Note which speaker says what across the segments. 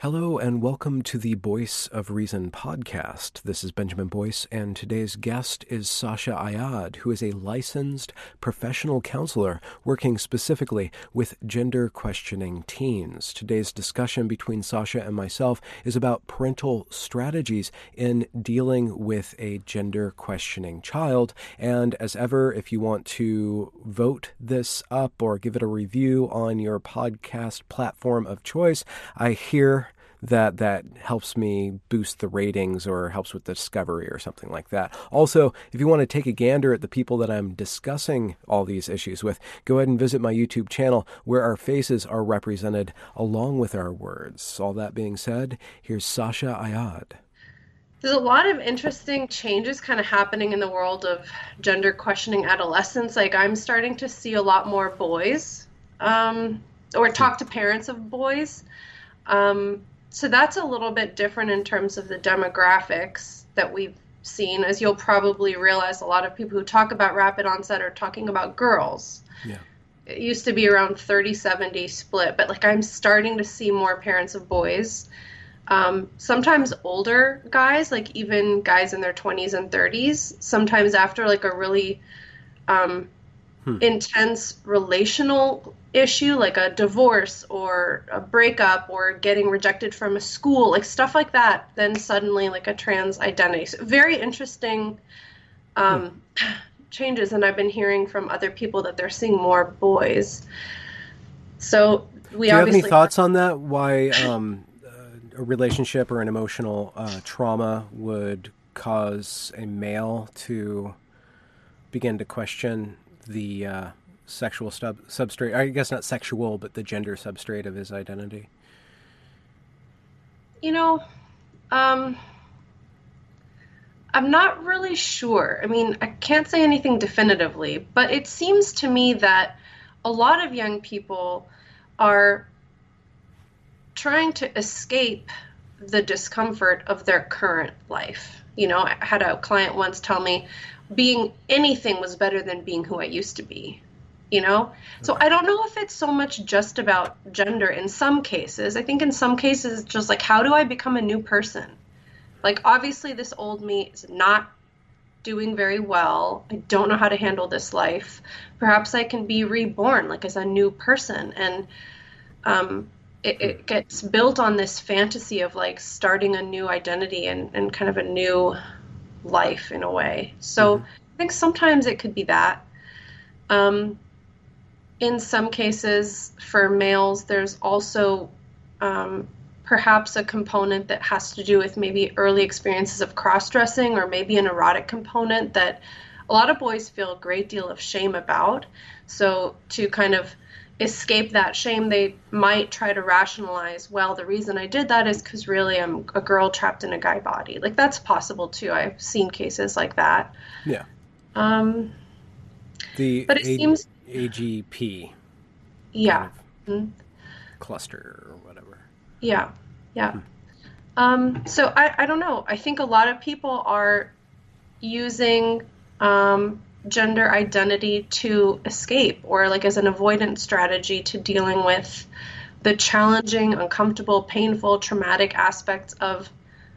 Speaker 1: Hello and welcome to the Voice of Reason podcast. This is Benjamin Boyce, and today's guest is Sasha Ayad, who is a licensed professional counselor working specifically with gender questioning teens. Today's discussion between Sasha and myself is about parental strategies in dealing with a gender questioning child. And as ever, if you want to vote this up or give it a review on your podcast platform of choice, I hear that that helps me boost the ratings or helps with discovery or something like that. Also, if you want to take a gander at the people that I'm discussing all these issues with, go ahead and visit my YouTube channel where our faces are represented along with our words. All that being said, here's Sasha Ayad.
Speaker 2: There's a lot of interesting changes kind of happening in the world of gender questioning adolescents. Like, I'm starting to see a lot more boys um, or talk to parents of boys. Um, so that's a little bit different in terms of the demographics that we've seen. As you'll probably realize, a lot of people who talk about rapid onset are talking about girls.
Speaker 1: Yeah.
Speaker 2: It used to be around 30 70 split, but like I'm starting to see more parents of boys. Um, sometimes older guys, like even guys in their 20s and 30s, sometimes after like a really um, hmm. intense relational issue like a divorce or a breakup or getting rejected from a school like stuff like that then suddenly like a trans identity so very interesting um, hmm. changes and i've been hearing from other people that they're seeing more boys so we
Speaker 1: do you have any thoughts on that why um, a relationship or an emotional uh, trauma would cause a male to begin to question the uh, sexual sub- substrate. I guess not sexual, but the gender substrate of his identity?
Speaker 2: You know, um, I'm not really sure. I mean, I can't say anything definitively, but it seems to me that a lot of young people are trying to escape the discomfort of their current life. You know, I had a client once tell me being anything was better than being who I used to be you know? So i don't know if it's so much just about gender in some cases. I think in some cases it's just like how do i become a new person? Like obviously this old me is not doing very well. I don't know how to handle this life. Perhaps i can be reborn like as a new person. And um, it, it gets built on this fantasy of like starting a new identity and, and kind of a new life in a way so mm-hmm. i think sometimes it could be that um, in some cases, for males, there's also um, perhaps a component that has to do with maybe early experiences of cross dressing or maybe an erotic component that a lot of boys feel a great deal of shame about. So, to kind of escape that shame, they might try to rationalize, well, the reason I did that is because really I'm a girl trapped in a guy body. Like, that's possible too. I've seen cases like that.
Speaker 1: Yeah.
Speaker 2: Um,
Speaker 1: the
Speaker 2: but it A- seems
Speaker 1: AGP.
Speaker 2: Yeah. mm-hmm.
Speaker 1: Cluster or whatever.
Speaker 2: Yeah. Yeah. Hmm. Um, so I, I don't know. I think a lot of people are using um, gender identity to escape or like as an avoidance strategy to dealing with the challenging, uncomfortable, painful, traumatic aspects of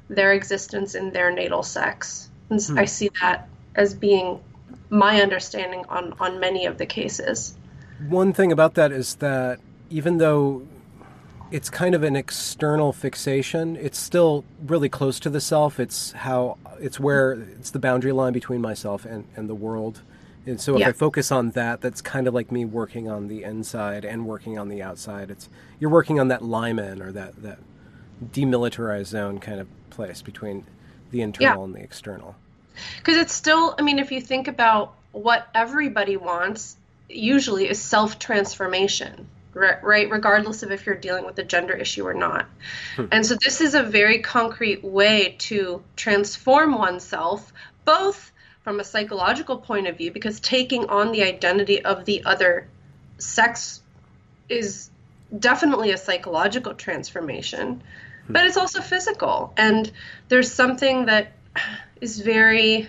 Speaker 2: their existence in their natal sex. And hmm. I see that as being my understanding on on many of the cases.
Speaker 1: One thing about that is that even though it's kind of an external fixation, it's still really close to the self. It's how it's where it's the boundary line between myself and, and the world. And so if yeah. I focus on that, that's kind of like me working on the inside and working on the outside. It's you're working on that lineman or that that demilitarized zone kind of place between the internal yeah. and the external
Speaker 2: because it's still i mean if you think about what everybody wants usually is self transformation right? Regardless of if you're dealing with a gender issue or not. Hmm. And so this is a very concrete way to transform oneself, both from a psychological point of view, because taking on the identity of the other sex is definitely a psychological transformation, hmm. but it's also physical. And there's something that is very,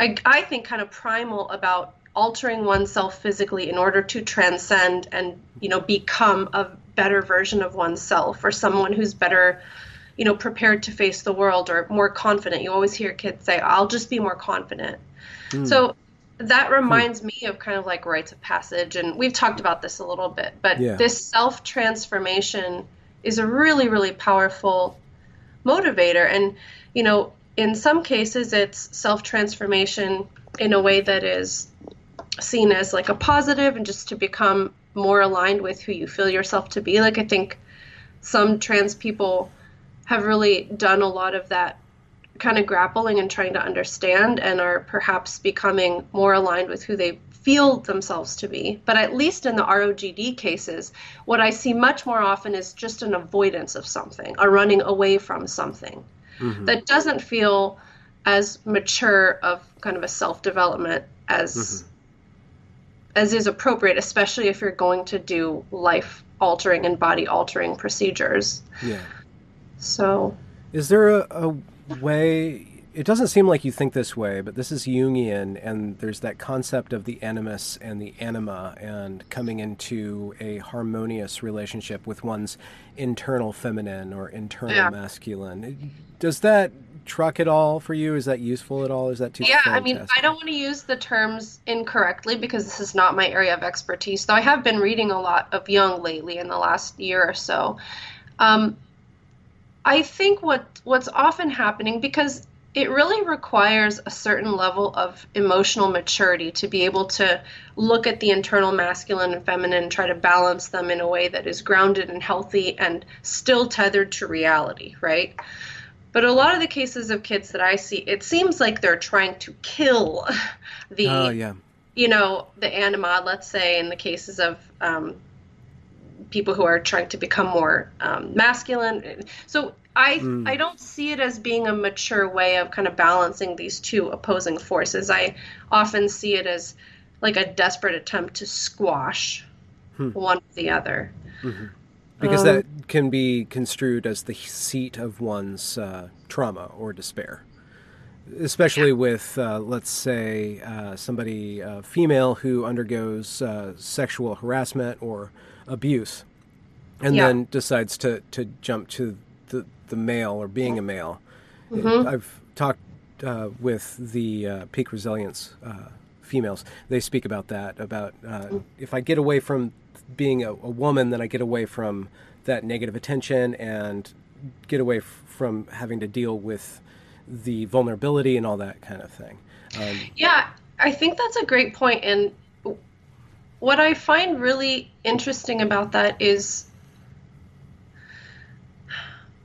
Speaker 2: I, I think, kind of primal about altering oneself physically in order to transcend and you know become a better version of oneself or someone who's better you know prepared to face the world or more confident you always hear kids say i'll just be more confident mm. so that reminds mm. me of kind of like rites of passage and we've talked about this a little bit but yeah. this self transformation is a really really powerful motivator and you know in some cases it's self transformation in a way that is seen as like a positive and just to become more aligned with who you feel yourself to be. Like I think some trans people have really done a lot of that kind of grappling and trying to understand and are perhaps becoming more aligned with who they feel themselves to be. But at least in the ROGD cases, what I see much more often is just an avoidance of something, a running away from something mm-hmm. that doesn't feel as mature of kind of a self development as mm-hmm as is appropriate, especially if you're going to do life altering and body altering procedures.
Speaker 1: Yeah.
Speaker 2: So,
Speaker 1: is there a, a, way? It doesn't seem like you think this way, but this is Jungian, and there's that concept of the animus and the anima, and coming into a harmonious relationship with one's internal feminine or internal yeah. masculine. Does that truck at all for you? Is that useful at all? Is that too?
Speaker 2: Yeah? I mean, I don't want to use the terms incorrectly because this is not my area of expertise. Though I have been reading a lot of Jung lately in the last year or so. Um, I think what what's often happening because it really requires a certain level of emotional maturity to be able to look at the internal masculine and feminine and try to balance them in a way that is grounded and healthy and still tethered to reality, right? But a lot of the cases of kids that I see, it seems like they're trying to kill the,
Speaker 1: oh, yeah.
Speaker 2: you know, the anima. Let's say in the cases of um, people who are trying to become more um, masculine. So I mm. I don't see it as being a mature way of kind of balancing these two opposing forces. I often see it as like a desperate attempt to squash hmm. one or the other.
Speaker 1: Mm-hmm because um, that can be construed as the seat of one's uh, trauma or despair especially with uh, let's say uh, somebody uh, female who undergoes uh, sexual harassment or abuse and yeah. then decides to, to jump to the, the male or being a male mm-hmm. i've talked uh, with the Pique Resilience females they speak about that about mm. if i get away from being a, a, woman, that I get away from that negative attention and get away f- from having to deal with the vulnerability and all that kind of thing.
Speaker 2: Um, yeah, I think that's a great point. And what I find really interesting about that is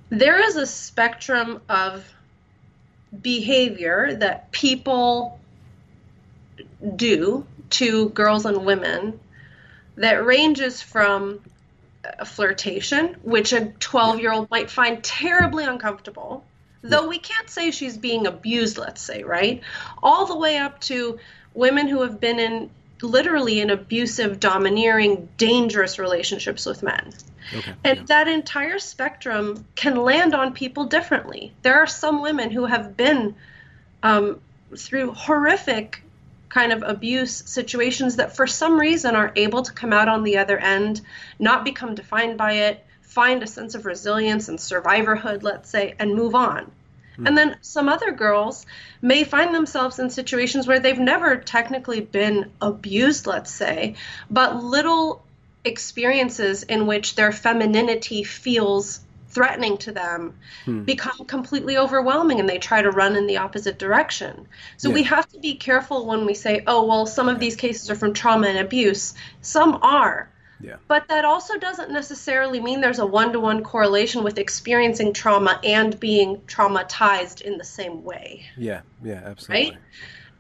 Speaker 2: there is a spectrum of behavior that people do to girls and women that ranges from a flirtation, which a 12 year old might find terribly uncomfortable, though we can't say she's being abused, let's say, right? All the way up to women who have been in literally in abusive, domineering, dangerous relationships with men. Okay, and yeah. that entire spectrum can land on people differently. There are some women who have been um, through horrific kind of abuse situations that for some reason are able to come out on the other end, not become defined by it, find a sense of resilience and survivorhood, let's say, and move on. Hmm. And then some other girls may find themselves in situations where they've never technically been abused, let's say, but little experiences in which their femininity feels threatening to them hmm. become completely overwhelming and they try to run in the opposite direction. So yeah. we have to be careful when we say, oh, well, some of these cases are from trauma and abuse. Some are.
Speaker 1: Yeah.
Speaker 2: But that also doesn't necessarily mean there's a one to one correlation with experiencing trauma and being traumatized in the same way.
Speaker 1: Yeah, yeah, absolutely.
Speaker 2: Right?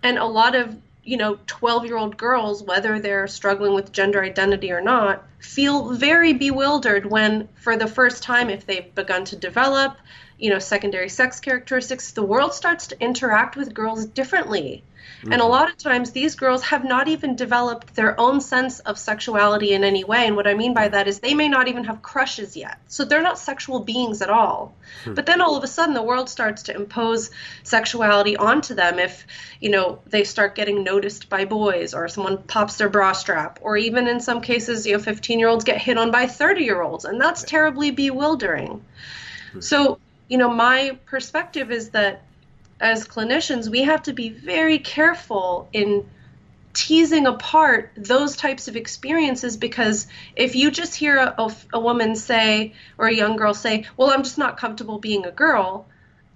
Speaker 2: And a lot of you know 12 year old girls whether they're struggling with gender identity or not feel very bewildered when for the first time if they've begun to develop you know secondary sex characteristics the world starts to interact with girls differently mm-hmm. and a mm-hmm. lot of times these girls have not even developed their own sense of sexuality in any way and what i mean by that is they may not even have crushes yet so they're not sexual beings at all mm-hmm. but then all of a sudden the world starts to impose sexuality onto them if you know they start getting noticed by boys or someone pops their bra strap or even in some cases you know 15 year olds get hit on by 30 year olds and that's terribly bewildering hmm. so you know, my perspective is that as clinicians, we have to be very careful in teasing apart those types of experiences because if you just hear a, a, a, woman say or a young girl say, Well, I'm just not comfortable being a girl,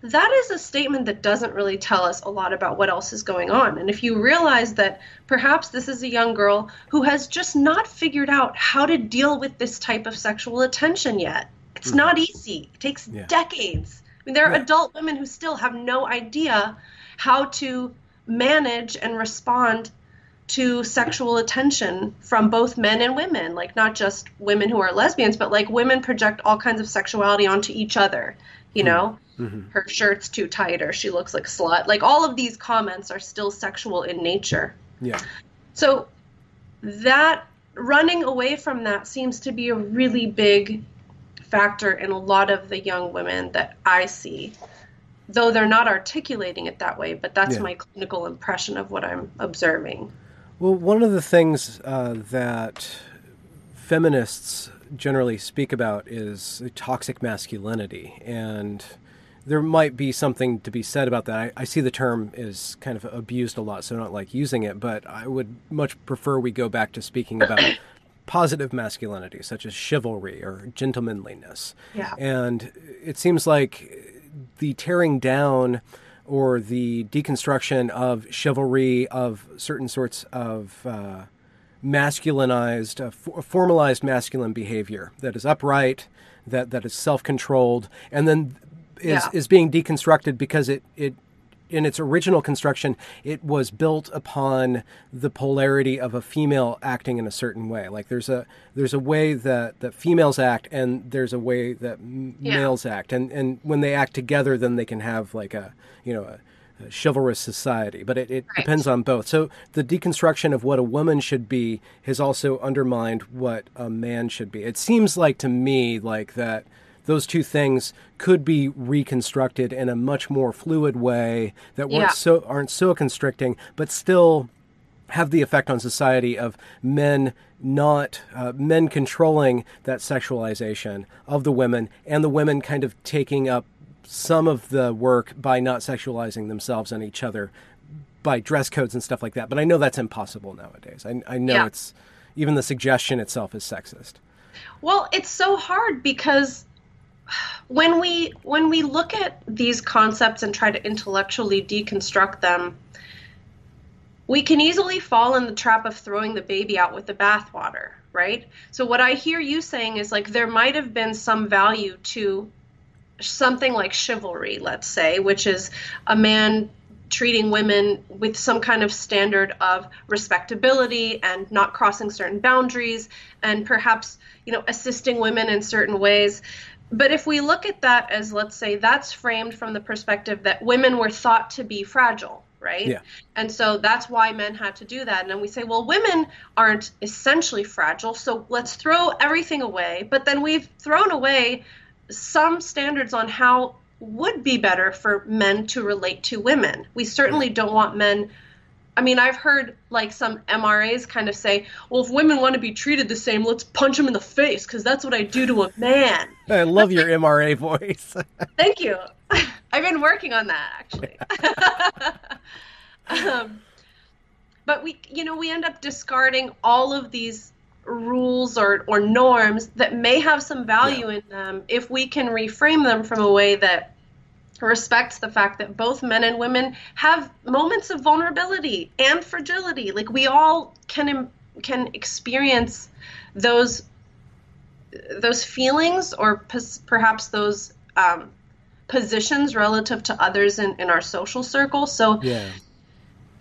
Speaker 2: that is a statement that doesn't really tell us a lot about what else is going on. And if you realize that perhaps this is a young girl who has just not figured out how to deal with this type of sexual attention yet, it's mm-hmm. not easy. It takes yeah. decades. Mean, there are yeah. adult women who still have no idea how to manage and respond to sexual attention from both men and women, like not just women who are lesbians, but like women project all kinds of sexuality onto each other. You mm-hmm. know, mm-hmm. her shirt's too tight or she looks like a slut. Like all of these comments are still sexual in nature.
Speaker 1: Yeah.
Speaker 2: So that running away from that seems to be a really big factor in a lot of the young women that I see, though they're not articulating it that way, but that's yeah. my clinical impression of what I'm observing.
Speaker 1: Well, one of the things uh, that feminists generally speak about is toxic masculinity. And there might be something to be said about that. I, I, see the term is kind of abused a lot, so I don't like using it, but I would much prefer we go back to speaking about positive masculinity, such as chivalry or gentlemanliness.
Speaker 2: Yeah.
Speaker 1: And it seems like the tearing down or the deconstruction of chivalry, of certain sorts of uh, masculinized, uh, formalized masculine behavior that is upright, that, that is self controlled, and then is, yeah. is being deconstructed because it, it in its original construction, it was built upon the polarity of a female acting in a certain way. Like there's a there's a way that, that females act, and there's a way that yeah. males act, and and when they act together, then they can have like a you know a, a chivalrous society. But it, it right. depends on both. So the deconstruction of what a woman should be has also undermined what a man should be. It seems like to me like that those two things could be reconstructed in a much more fluid way that weren't yeah. so aren't so constricting, but still have the effect on society of men not uh, men controlling that sexualization of the women and the women kind of taking up some of the work by not sexualizing themselves and each other by dress codes and stuff like that. But I know that's impossible nowadays. I, I know yeah. it's even the suggestion itself is sexist.
Speaker 2: Well, it's so hard because when we when we look at these concepts and try to intellectually deconstruct them, we can easily fall in the trap of throwing the baby out with the bathwater, right? So what I hear you saying is like there might have been some value to something like chivalry, let's say, which is a man treating women with some kind of standard of respectability and not crossing certain boundaries and perhaps you know assisting women in certain ways but if we look at that as, let's say, that's framed from the perspective that women were thought to be fragile, right?
Speaker 1: Yeah.
Speaker 2: And so that's why men had to do that. And then we say, well, women aren't essentially fragile, so let's throw everything away. But then we've thrown away some standards on how would be better for men to relate to women. We certainly don't want men I mean, I've heard like some MRAs kind of say, well, if women want to be treated the same, let's punch them in the face because that's what I do to a man.
Speaker 1: I love your MRA voice.
Speaker 2: Thank you. I've been working on that actually. um, but we, you know, we end up discarding all of these rules or, or norms that may have some value yeah. in them if we can reframe them from a way that respects the fact that both men and women have moments of vulnerability and fragility. Like we all can can experience those those feelings or perhaps those um, positions relative to others in, in our social circle. So
Speaker 1: yeah.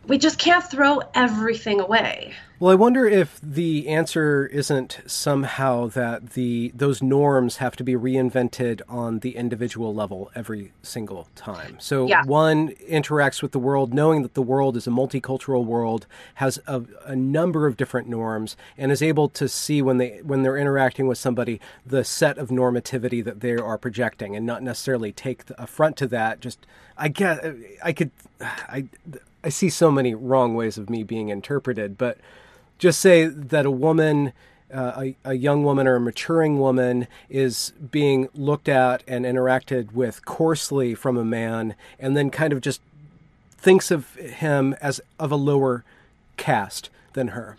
Speaker 2: we just can't throw everything away.
Speaker 1: Well, I wonder if the answer isn't somehow that the those norms have to be reinvented on the individual level every single time. So
Speaker 2: Yeah.
Speaker 1: one interacts with the world knowing that the world is a multicultural world, has a, a number of different norms, and is able to see when they when they're interacting with somebody the set of normativity that they are projecting, and not necessarily take the affront to that. Just I get I could I I see so many wrong ways of me being interpreted, but just say that a woman, uh, a, a young woman or a maturing woman, is being looked at and interacted with coarsely from a man, and then kind of just thinks of him as of a lower caste than her.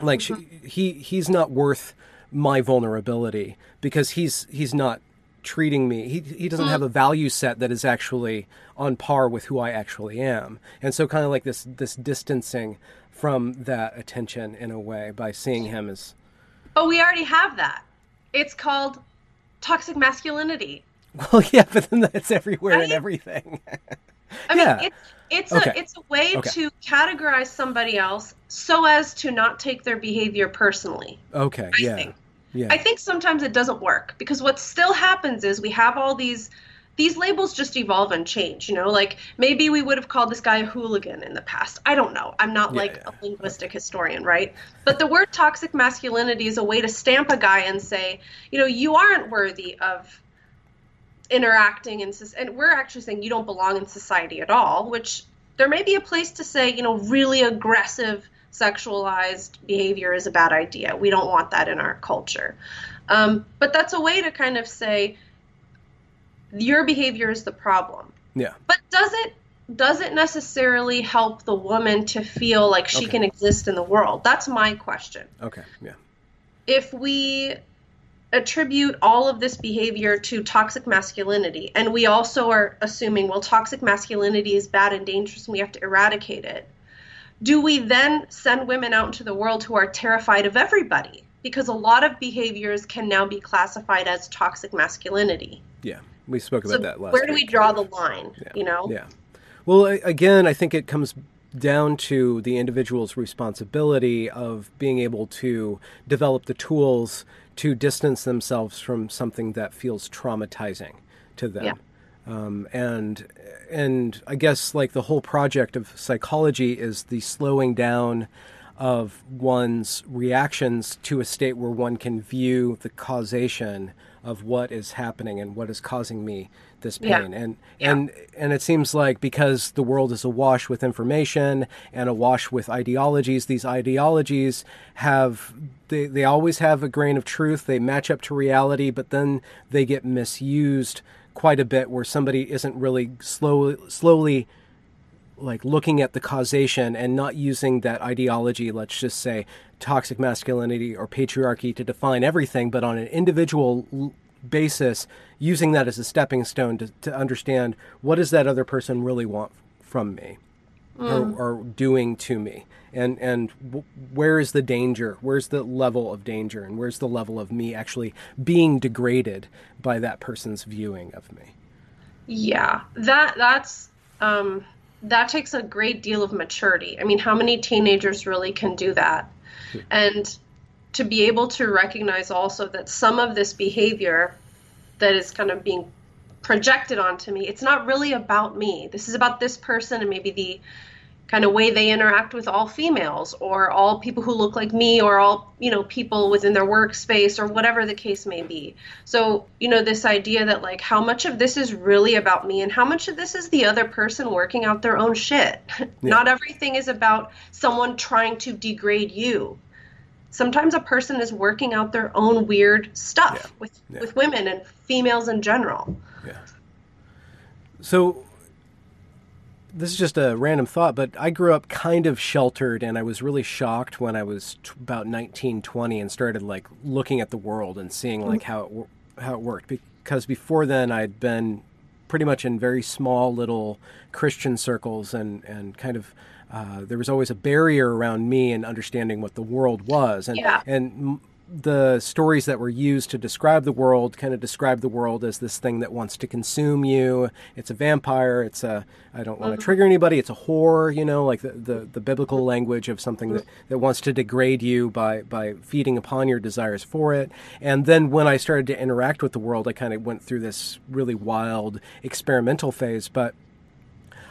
Speaker 1: Like she, he, he's not worth my vulnerability because he's he's not treating me. He he doesn't have a value set that is actually on par with who I actually am, and so kind of like this this distancing from that attention in a way by seeing him as.
Speaker 2: Oh, we already have that. It's called toxic masculinity.
Speaker 1: well, yeah, but then that's everywhere and everything.
Speaker 2: I
Speaker 1: Yeah.
Speaker 2: mean, it's it's
Speaker 1: Okay.
Speaker 2: a it's a way
Speaker 1: Okay.
Speaker 2: to categorize somebody else so as to not take their behavior personally.
Speaker 1: okay,
Speaker 2: I
Speaker 1: yeah,
Speaker 2: think.
Speaker 1: yeah,
Speaker 2: I think sometimes it doesn't work because what still happens is we have all these these labels just evolve and change, you know, like maybe we would have called this guy a hooligan in the past. I don't know. I'm not
Speaker 1: Yeah,
Speaker 2: like
Speaker 1: yeah.
Speaker 2: a linguistic historian, right? But the word toxic masculinity is a way to stamp a guy and say, you know, you aren't worthy of interacting in soc- and we're actually saying you don't belong in society at all, which there may be a place to say, you know, really aggressive sexualized behavior is a bad idea. We don't want that in our culture. Um, but that's a way to kind of say your behavior is the problem.
Speaker 1: yeah.
Speaker 2: But does it does it necessarily help the woman to feel like she
Speaker 1: Okay.
Speaker 2: can exist in the world? That's my question.
Speaker 1: Okay, yeah,
Speaker 2: If we attribute all of this behavior to toxic masculinity and we also are assuming well toxic masculinity is bad and dangerous and we have to eradicate it do we then send women out into the world who are terrified of everybody because a lot of behaviors can now be classified as toxic masculinity
Speaker 1: yeah. We spoke about
Speaker 2: so
Speaker 1: that last.
Speaker 2: where do we draw the line you know
Speaker 1: Yeah. Well, again, I think it comes down to the individual's responsibility of being able to develop the tools to distance themselves from something that feels traumatizing to them.
Speaker 2: Yeah.
Speaker 1: Um, and and I guess like the whole project of psychology is the slowing down of one's reactions to a state where one can view the causation of what is happening and what is causing me this pain
Speaker 2: Yeah.
Speaker 1: and
Speaker 2: Yeah.
Speaker 1: and and it seems like because the world is awash with information and awash with ideologies these ideologies have they, they always have a grain of truth they match up to reality but then they get misused quite a bit where somebody isn't really slowly slowly like looking at the causation and not using that ideology, let's just say toxic masculinity or patriarchy to define everything, but on an individual l- basis, using that as a stepping stone to, to understand what does that other person really want from me or, or doing to me. And and w- where is the danger? Where's the level of danger? And where's the level of me actually being degraded by that person's viewing of me?
Speaker 2: Yeah, that that's um, that takes a great deal of maturity. I mean, how many teenagers really can do that? And to be able to recognize also that some of this behavior that is kind of being projected onto me, it's not really about me. This is about this person and maybe the kind of way they interact with all females or all people who look like me or all you know people within their workspace or whatever the case may be so you know this idea that like how much of this is really about me and how much of this is the other person working out their own shit not everything is about someone trying to degrade you sometimes a person is working out their own weird stuff
Speaker 1: Yeah.
Speaker 2: with
Speaker 1: Yeah.
Speaker 2: with women and females in general
Speaker 1: Yeah. So this is just a random thought, but I grew up kind of sheltered and I was really shocked when I was t- about 19, 20 and started like looking at the world and seeing like how it wor- how it worked because before then I'd been pretty much in very small little Christian circles and and kind of uh, there was always a barrier around me and understanding what the world was and
Speaker 2: Yeah.
Speaker 1: and the stories that were used to describe the world kind of describe the world as this thing that wants to consume you. It's a vampire. It's a I don't want to mm-hmm. trigger anybody. It's a whore. You know, like the, the, the biblical language of something that, that wants to degrade you by by feeding upon your desires for it. And then when I started to interact with the world, I kind of went through this really wild experimental phase. But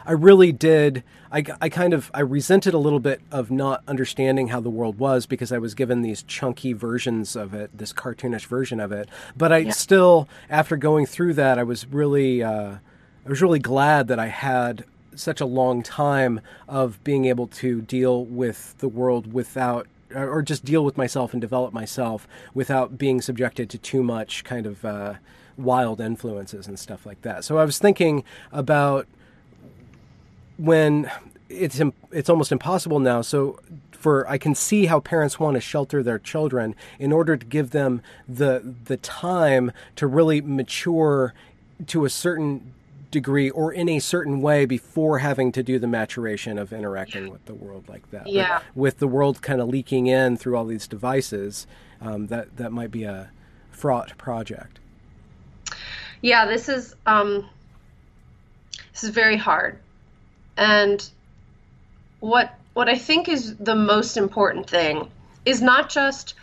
Speaker 1: I really did. I, I kind of I resented a little bit of not understanding how the world was because I was given these chunky versions of it, this cartoonish version of it. But I yeah. still, after going through that, I was really uh, I was really glad that I had such a long time of being able to deal with the world without or just deal with myself and develop myself without being subjected to too much kind of uh, wild influences and stuff like that. So I was thinking about when it's it's almost impossible now. So for I can see how parents want to shelter their children in order to give them the the time to really mature to a certain degree or in a certain way before having to do the maturation of interacting with the world like that.
Speaker 2: Yeah.
Speaker 1: But with the world kind of leaking in through all these devices, um, that that might be a fraught project.
Speaker 2: Yeah, this is um, this is very hard and what what I think is the most important thing is not just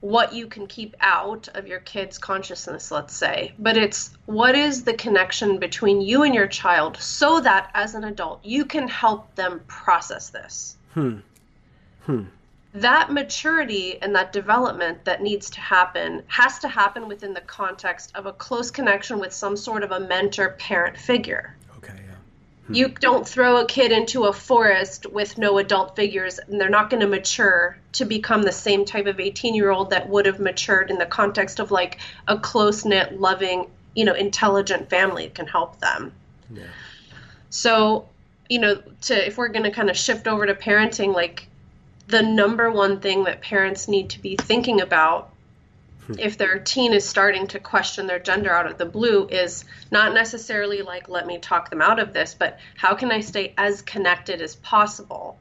Speaker 2: what you can keep out of your kid's consciousness, let's say, but it's what is the connection between you and your child so that as an adult you can help them process this.
Speaker 1: Hmm. Hmm.
Speaker 2: That maturity and that development that needs to happen has to happen within the context of a close connection with some sort of a mentor parent figure. You hmm. don't throw a kid into a forest with no adult figures, and they're not going to mature to become the same type of 18 year old that would have matured in the context of like a close knit, loving, you know, intelligent family can help them. Yeah. So, you know, to if we're going to kind of shift over to parenting, like the number one thing that parents need to be thinking about Hmm. if their teen is starting to question their gender out of the blue is not necessarily like let me talk them out of this but how can i stay as connected as possible?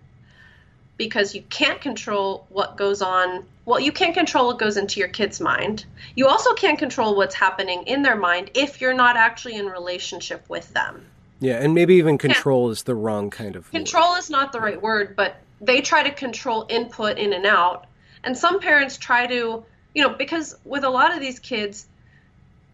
Speaker 2: Because you can't control what goes on well you can't control what goes into your kid's mind. You also can't control what's happening in their mind if you're not actually in relationship with them.
Speaker 1: Yeah and maybe even control yeah. is the wrong kind of
Speaker 2: control word. is not the right word but they try to control input in and out. And some parents try to you know, because with a lot of these kids,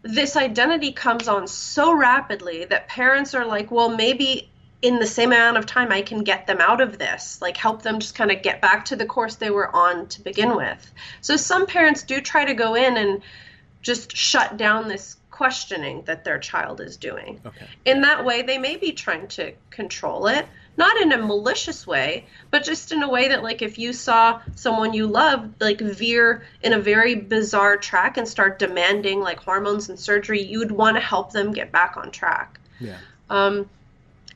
Speaker 2: this identity comes on so rapidly that parents are like, well, maybe in the same amount of time I can get them out of this, like help them just kind of get back to the course they were on to begin with. So some parents do try to go in and just shut down this questioning that their child is doing. Okay. In that way, they may be trying to control it, not in a malicious way, but just in a way that like if you saw someone you love like veer in a very bizarre track and start demanding like hormones and surgery, you'd want to help them get back on track.
Speaker 1: Yeah.
Speaker 2: Um,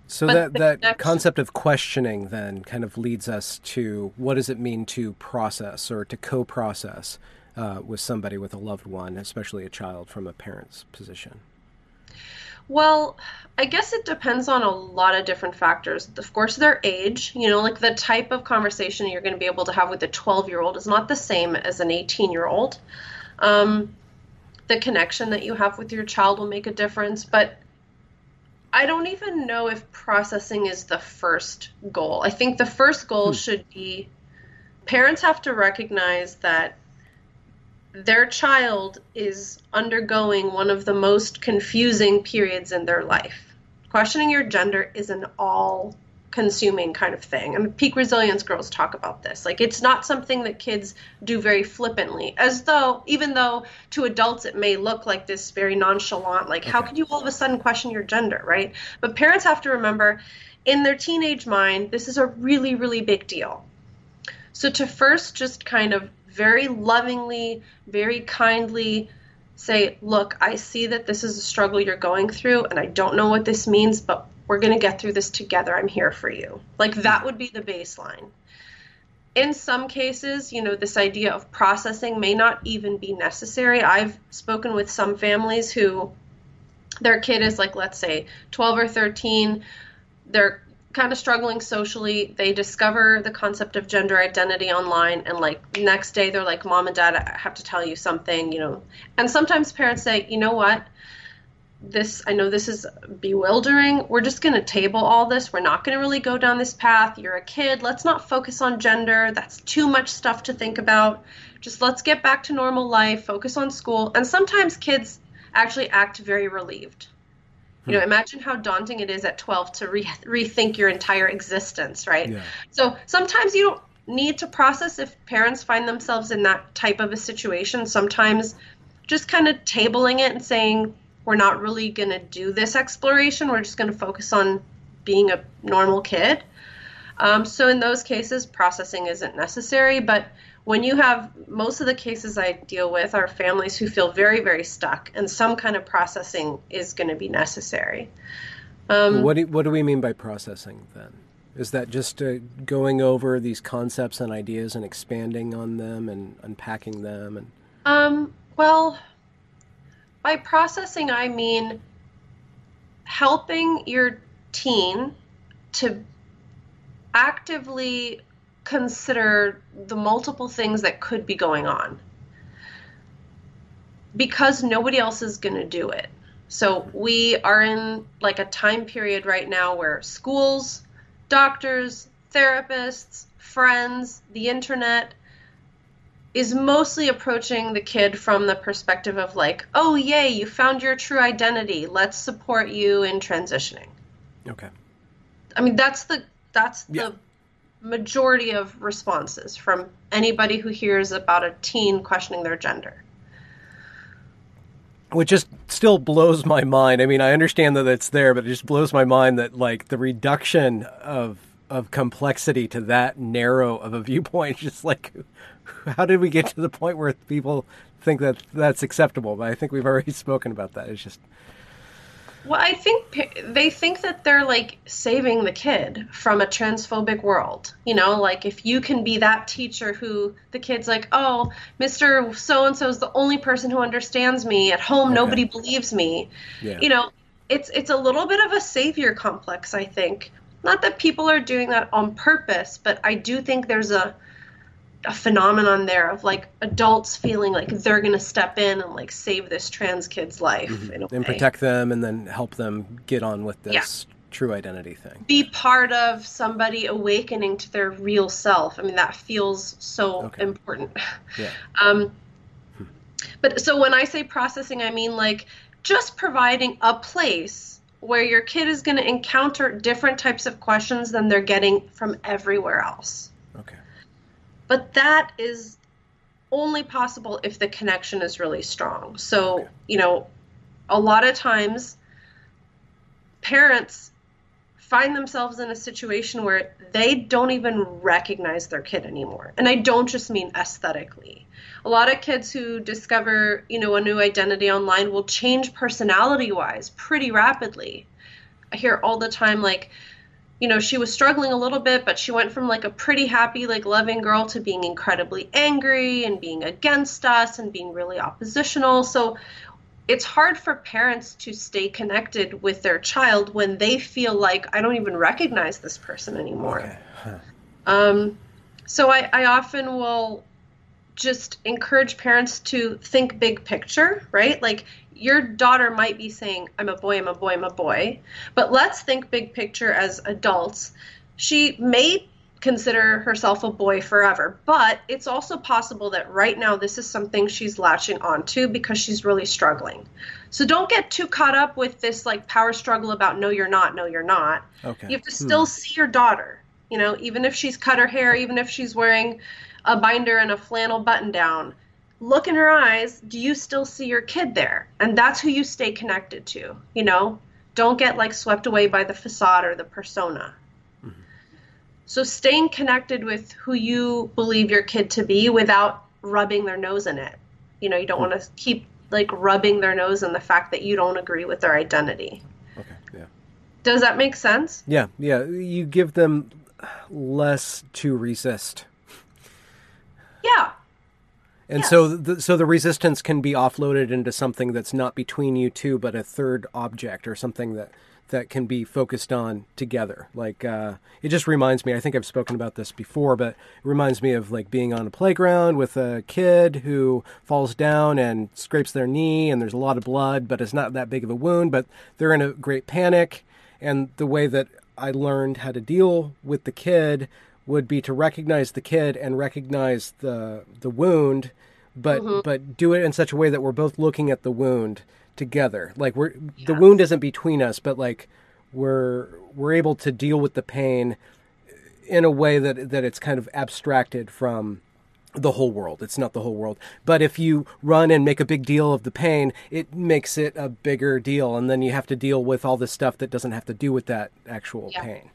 Speaker 1: so that that next... concept of questioning then kind of leads us to what does it mean to process or to co-process uh, with somebody with a loved one, especially a child from a parent's position.
Speaker 2: Well, I guess it depends on a lot of different factors. Of course, their age, you know, like the type of conversation you're going to be able to have with a 12 year old is not the same as an 18 year old. Um, the connection that you have with your child will make a difference, but I don't even know if processing is the first goal. I think the first goal hmm. should be parents have to recognize that their child is undergoing one of the most confusing periods in their life. Questioning your gender is an all consuming kind of thing. I And Pique Resilience girls talk about this. Like it's not something that kids do very flippantly, as though even though to adults it may look like this very nonchalant, like okay. how could you all of a sudden question your gender, right? But parents have to remember in their teenage mind, this is a really, really big deal. So to first just kind of very lovingly, very kindly say, Look, I see that this is a struggle you're going through, and I don't know what this means, but we're going to get through this together. I'm here for you. Like that would be the baseline. In some cases, you know, this idea of processing may not even be necessary. I've spoken with some families who their kid is like, let's say, 12 or 13. They're kind of struggling socially, they discover the concept of gender identity online, and like next day they're like, "Mom and Dad, I have to tell you something," you know. And sometimes parents say, "You know what? This I know this is bewildering. We're just going to table all this. We're not going to really go down this path. You're a kid. Let's not focus on gender. That's too much stuff to think about. Just let's get back to normal life. Focus on school." And sometimes kids actually act very relieved you know, hmm. imagine how daunting it is at 12 to re- rethink your entire existence, right? Yeah. So sometimes you don't need to process if parents find themselves in that type of a situation. Sometimes just kind of tabling it and saying, we're not really going to do this exploration. We're just going to focus on being a normal kid. Um, so in those cases, processing isn't necessary. But when you have most of the cases I deal with are families who feel very, very stuck, and some kind of processing is going to be necessary.
Speaker 1: Um, what, do, what do we mean by processing then? Is that just uh, going over these concepts and ideas and expanding on them and unpacking them? And
Speaker 2: um, well, by processing, I mean helping your teen to actively consider the multiple things that could be going on because nobody else is going to do it. So we are in like a time period right now where schools, doctors, therapists, friends, the internet is mostly approaching the kid from the perspective of like, "Oh, yay, you found your true identity. Let's support you in transitioning."
Speaker 1: Okay.
Speaker 2: I mean, that's the that's the yeah majority of responses from anybody who hears about a teen questioning their gender.
Speaker 1: Which just still blows my mind. I mean, I understand that it's there, but it just blows my mind that like the reduction of of complexity to that narrow of a viewpoint. Just like, how did we get to the point where people think that that's acceptable? But I think we've already spoken about that. It's just
Speaker 2: well, I think they think that they're like saving the kid from a transphobic world. You know, like if you can be that teacher who the kid's like, oh, Mr. So and so is the only person who understands me. At home, okay. nobody believes me. Yeah. You know, it's it's a little bit of a savior complex. I think. Not that people are doing that on purpose, but I do think there's a a phenomenon there of like adults feeling like they're going to step in and like save this trans kid's life
Speaker 1: mm-hmm. and protect them and then help them get on with this yeah. true identity thing.
Speaker 2: Be part of somebody awakening to their real self. I mean, that feels so okay. important. Yeah. Um, but so when I say processing, I mean like just providing a place where your kid is going to encounter different types of questions than they're getting from everywhere else. But that is only possible if the connection is really strong. So, okay. you know, a lot of times parents find themselves in a situation where they don't even recognize their kid anymore. And I don't just mean aesthetically. A lot of kids who discover, you know, a new identity online will change personality wise pretty rapidly. I hear all the time like you know, she was struggling a little bit, but she went from like a pretty happy, like loving girl to being incredibly angry and being against us and being really oppositional. So it's hard for parents to stay connected with their child when they feel like I don't even recognize this person anymore. Okay. Huh. Um, so I, I often will just encourage parents to think big picture, right? Like your daughter might be saying, I'm a boy, I'm a boy, I'm a boy. But let's think big picture as adults. She may consider herself a boy forever, but it's also possible that right now this is something she's latching onto because she's really struggling. So don't get too caught up with this like power struggle about no, you're not, no, you're not. Okay. You have to still hmm. see your daughter, you know, even if she's cut her hair, even if she's wearing a binder and a flannel button down look in her eyes do you still see your kid there? And that's who you stay connected to you know? Don't get like swept away by the facade or the persona. Mm-hmm. so staying connected with who you believe your kid to be without rubbing their nose in it. You know you don't mm-hmm. want to keep like rubbing their nose in the fact that you don't agree with their identity.
Speaker 1: Okay yeah.
Speaker 2: Does that make sense?
Speaker 1: Yeah yeah. You give them less to resist.
Speaker 2: Yeah
Speaker 1: and yes. so, the, so the resistance can be offloaded into something that's not between you two, but a third object or something that that can be focused on together. Like uh, it just reminds me. I think I've spoken about this before, but it reminds me of like being on a playground with a kid who falls down and scrapes their knee, and there's a lot of blood, but it's not that big of a wound. But they're in a great panic, and the way that I learned how to deal with the kid would be to recognize the kid and recognize the the wound, but mm-hmm. but do it in such a way that we're both looking at the wound together. Like we're yeah. the wound isn't between us, but like we're we're able to deal with the pain in a way that that it's kind of abstracted from the whole world. It's not the whole world. But if you run and make a big deal of the pain, it makes it a bigger deal and then you have to deal with all this stuff that doesn't have to do with that actual
Speaker 2: yeah.
Speaker 1: pain.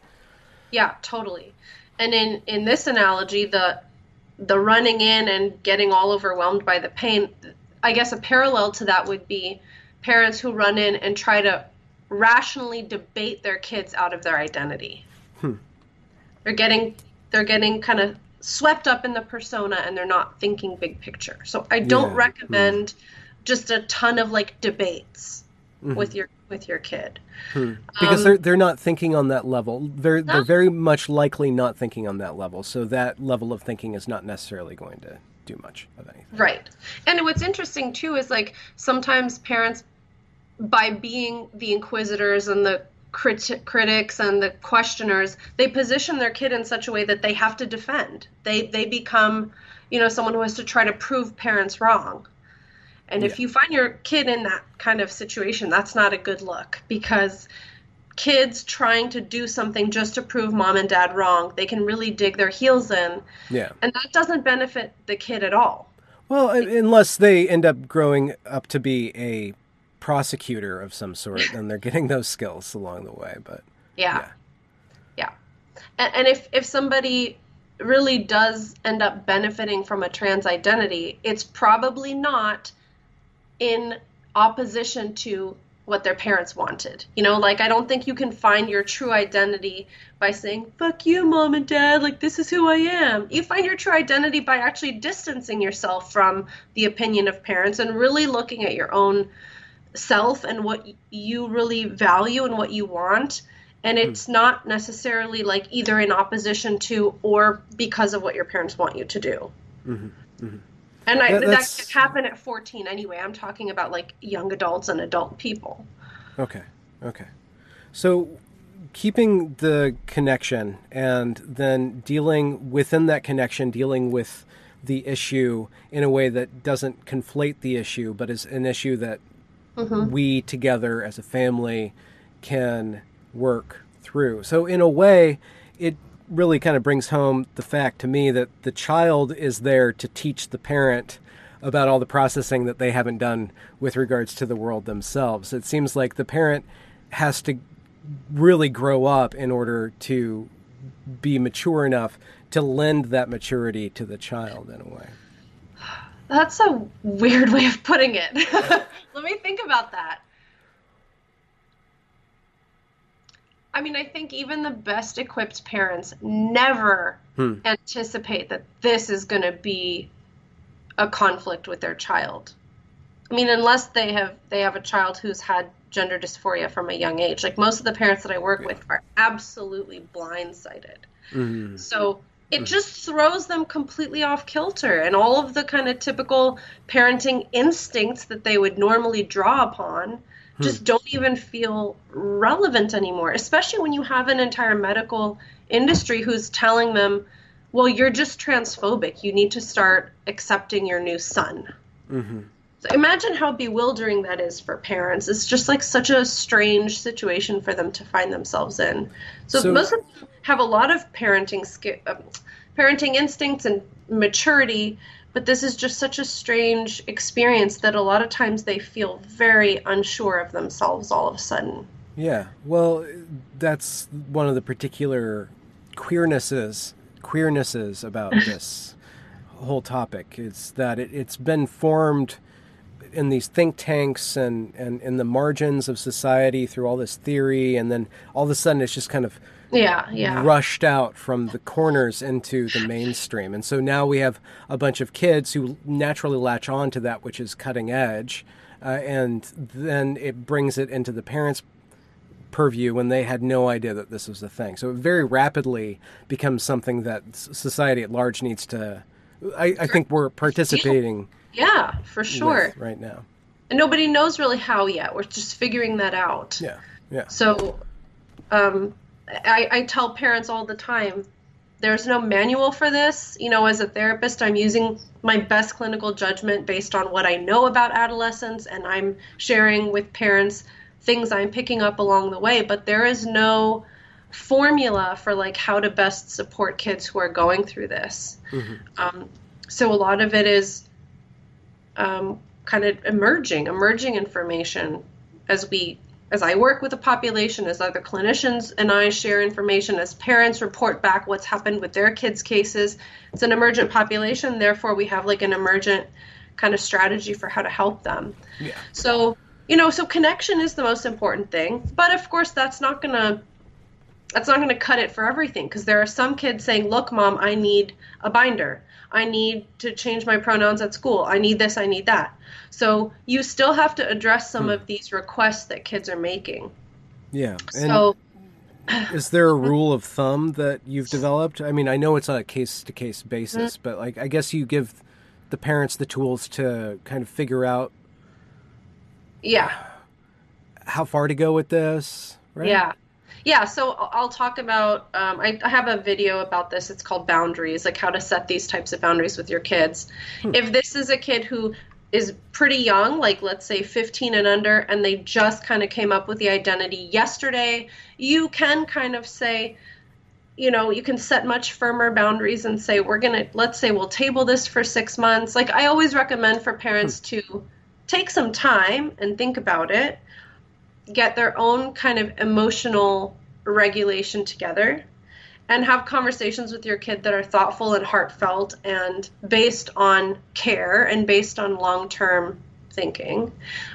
Speaker 2: Yeah, totally. And in in this analogy, the the running in and getting all overwhelmed by the pain, I guess a parallel to that would be parents who run in and try to rationally debate their kids out of their identity. Hmm. They're getting they're getting kind of swept up in the persona and they're not thinking big picture. So I don't yeah. recommend hmm. just a ton of like debates mm-hmm. with your with your kid.
Speaker 1: Hmm. Because um, they're they're not thinking on that level. They're they're very much likely not thinking on that level. So that level of thinking is not necessarily going to do much of anything.
Speaker 2: Right. And what's interesting too is like sometimes parents by being the inquisitors and the crit- critics and the questioners, they position their kid in such a way that they have to defend. They they become, you know, someone who has to try to prove parents wrong. And yeah. if you find your kid in that kind of situation, that's not a good look because kids trying to do something just to prove mom and dad wrong, they can really dig their heels in.
Speaker 1: Yeah.
Speaker 2: And that doesn't benefit the kid at all.
Speaker 1: Well, unless they end up growing up to be a prosecutor of some sort, then they're getting those skills along the way. But
Speaker 2: yeah, yeah, yeah. And, and if if somebody really does end up benefiting from a trans identity, it's probably not in opposition to what their parents wanted. You know, like I don't think you can find your true identity by saying, fuck you, mom and dad, like this is who I am. You find your true identity by actually distancing yourself from the opinion of parents and really looking at your own self and what you really value and what you want and hmm. it's mm. not necessarily like either in opposition to or because of what your parents want you to do mm-hmm. Mm-hmm. And I, that could happen at 14 anyway i'm talking about like young adults and adult people
Speaker 1: okay okay so keeping the connection and then dealing within that connection dealing with the issue in a way that doesn't conflate the issue but is an issue that mm-hmm. we together as a family can work through. So, in a way, it really kind of brings home the fact to me that the child is there to teach the parent about all the processing that they haven't done with regards to the world themselves. It seems like the parent has to really grow up in order to be mature enough to lend that maturity to the child in a way.
Speaker 2: That's a weird way of putting it. Let me think about that. I mean, I think even the best equipped parents never hmm. anticipate that this is going to be a conflict with their child. I mean, unless they have they have a child who's had gender dysphoria from a young age. Like most of the parents that I work yeah. with are absolutely blindsided. Mm-hmm. So it mm. just throws them completely off kilter and all of the kind of typical parenting instincts that they would normally draw upon. Just don't even feel relevant anymore especially when you have an entire medical industry who's telling them well you're just transphobic. You need to start accepting your new son. Mm-hmm. so imagine how bewildering that is for parents. It's just like such a strange situation for them to find themselves in. So, so most of them have a lot of parenting um, parenting instincts and maturity but this is just such a strange experience that a lot of times they feel very unsure of themselves all of a sudden.
Speaker 1: Yeah. Well that's one of the particular queernesses queernesses about this whole topic. Is that it, it's been formed in these think tanks and, and in the margins of society through all this theory and then all of a sudden it's just kind of
Speaker 2: yeah, yeah.
Speaker 1: rushed out from the corners into the mainstream. And so now we have a bunch of kids who naturally latch on to that which is cutting edge. Uh, and then it brings it into the parents' purview when they had no idea that this was a thing. So it very rapidly becomes something that society at large needs to. I, I think we're participating.
Speaker 2: Yeah, for sure.
Speaker 1: Right now.
Speaker 2: And nobody knows really how yet. We're just figuring that out.
Speaker 1: Yeah, yeah.
Speaker 2: So, um, I, I tell parents all the time there's no manual for this. You know, as a therapist, I'm using my best clinical judgment based on what I know about adolescence, and I'm sharing with parents things I'm picking up along the way. But there is no formula for like how to best support kids who are going through this. Mm-hmm. Um, so a lot of it is um, kind of emerging, emerging information as we as I work with the population, as other clinicians and I share information, as parents report back what's happened with their kids' cases, it's an emergent population. Therefore, we have like an emergent kind of strategy for how to help them. Yeah. So, you know, so connection is the most important thing. But of course, that's not going to that's not going to cut it for everything because there are some kids saying, "Look, mom, I need a binder. I need to change my pronouns at school. I need this, I need that." So you still have to address some hmm. of these requests that kids are making.
Speaker 1: Yeah. So is there a rule of thumb that you've developed? I mean, I know it's on a case to case basis, but like I guess you give the parents the tools to kind of figure out
Speaker 2: yeah
Speaker 1: how far to go with this, right?
Speaker 2: Yeah. Yeah, so I'll talk about. Um, I, I, have a video about this. It's called boundaries, like how to set these types of boundaries with your kids. Hmm. If this is a kid who is pretty young, like let's say 15 and under, and they just kind of came up with the identity yesterday, you can kind of say, you know, you can set much firmer boundaries and say, we're going to, let's say we'll table this for six months. Like I always recommend for parents hmm. to take some time and think about it, get their own kind of emotional regulation together and have conversations with your kid that are thoughtful and heartfelt and based on care and based on long term thinking.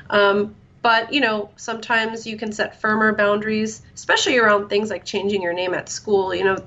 Speaker 2: Um, but you know, sometimes you can set firmer boundaries, especially around things like changing your name at school. You know,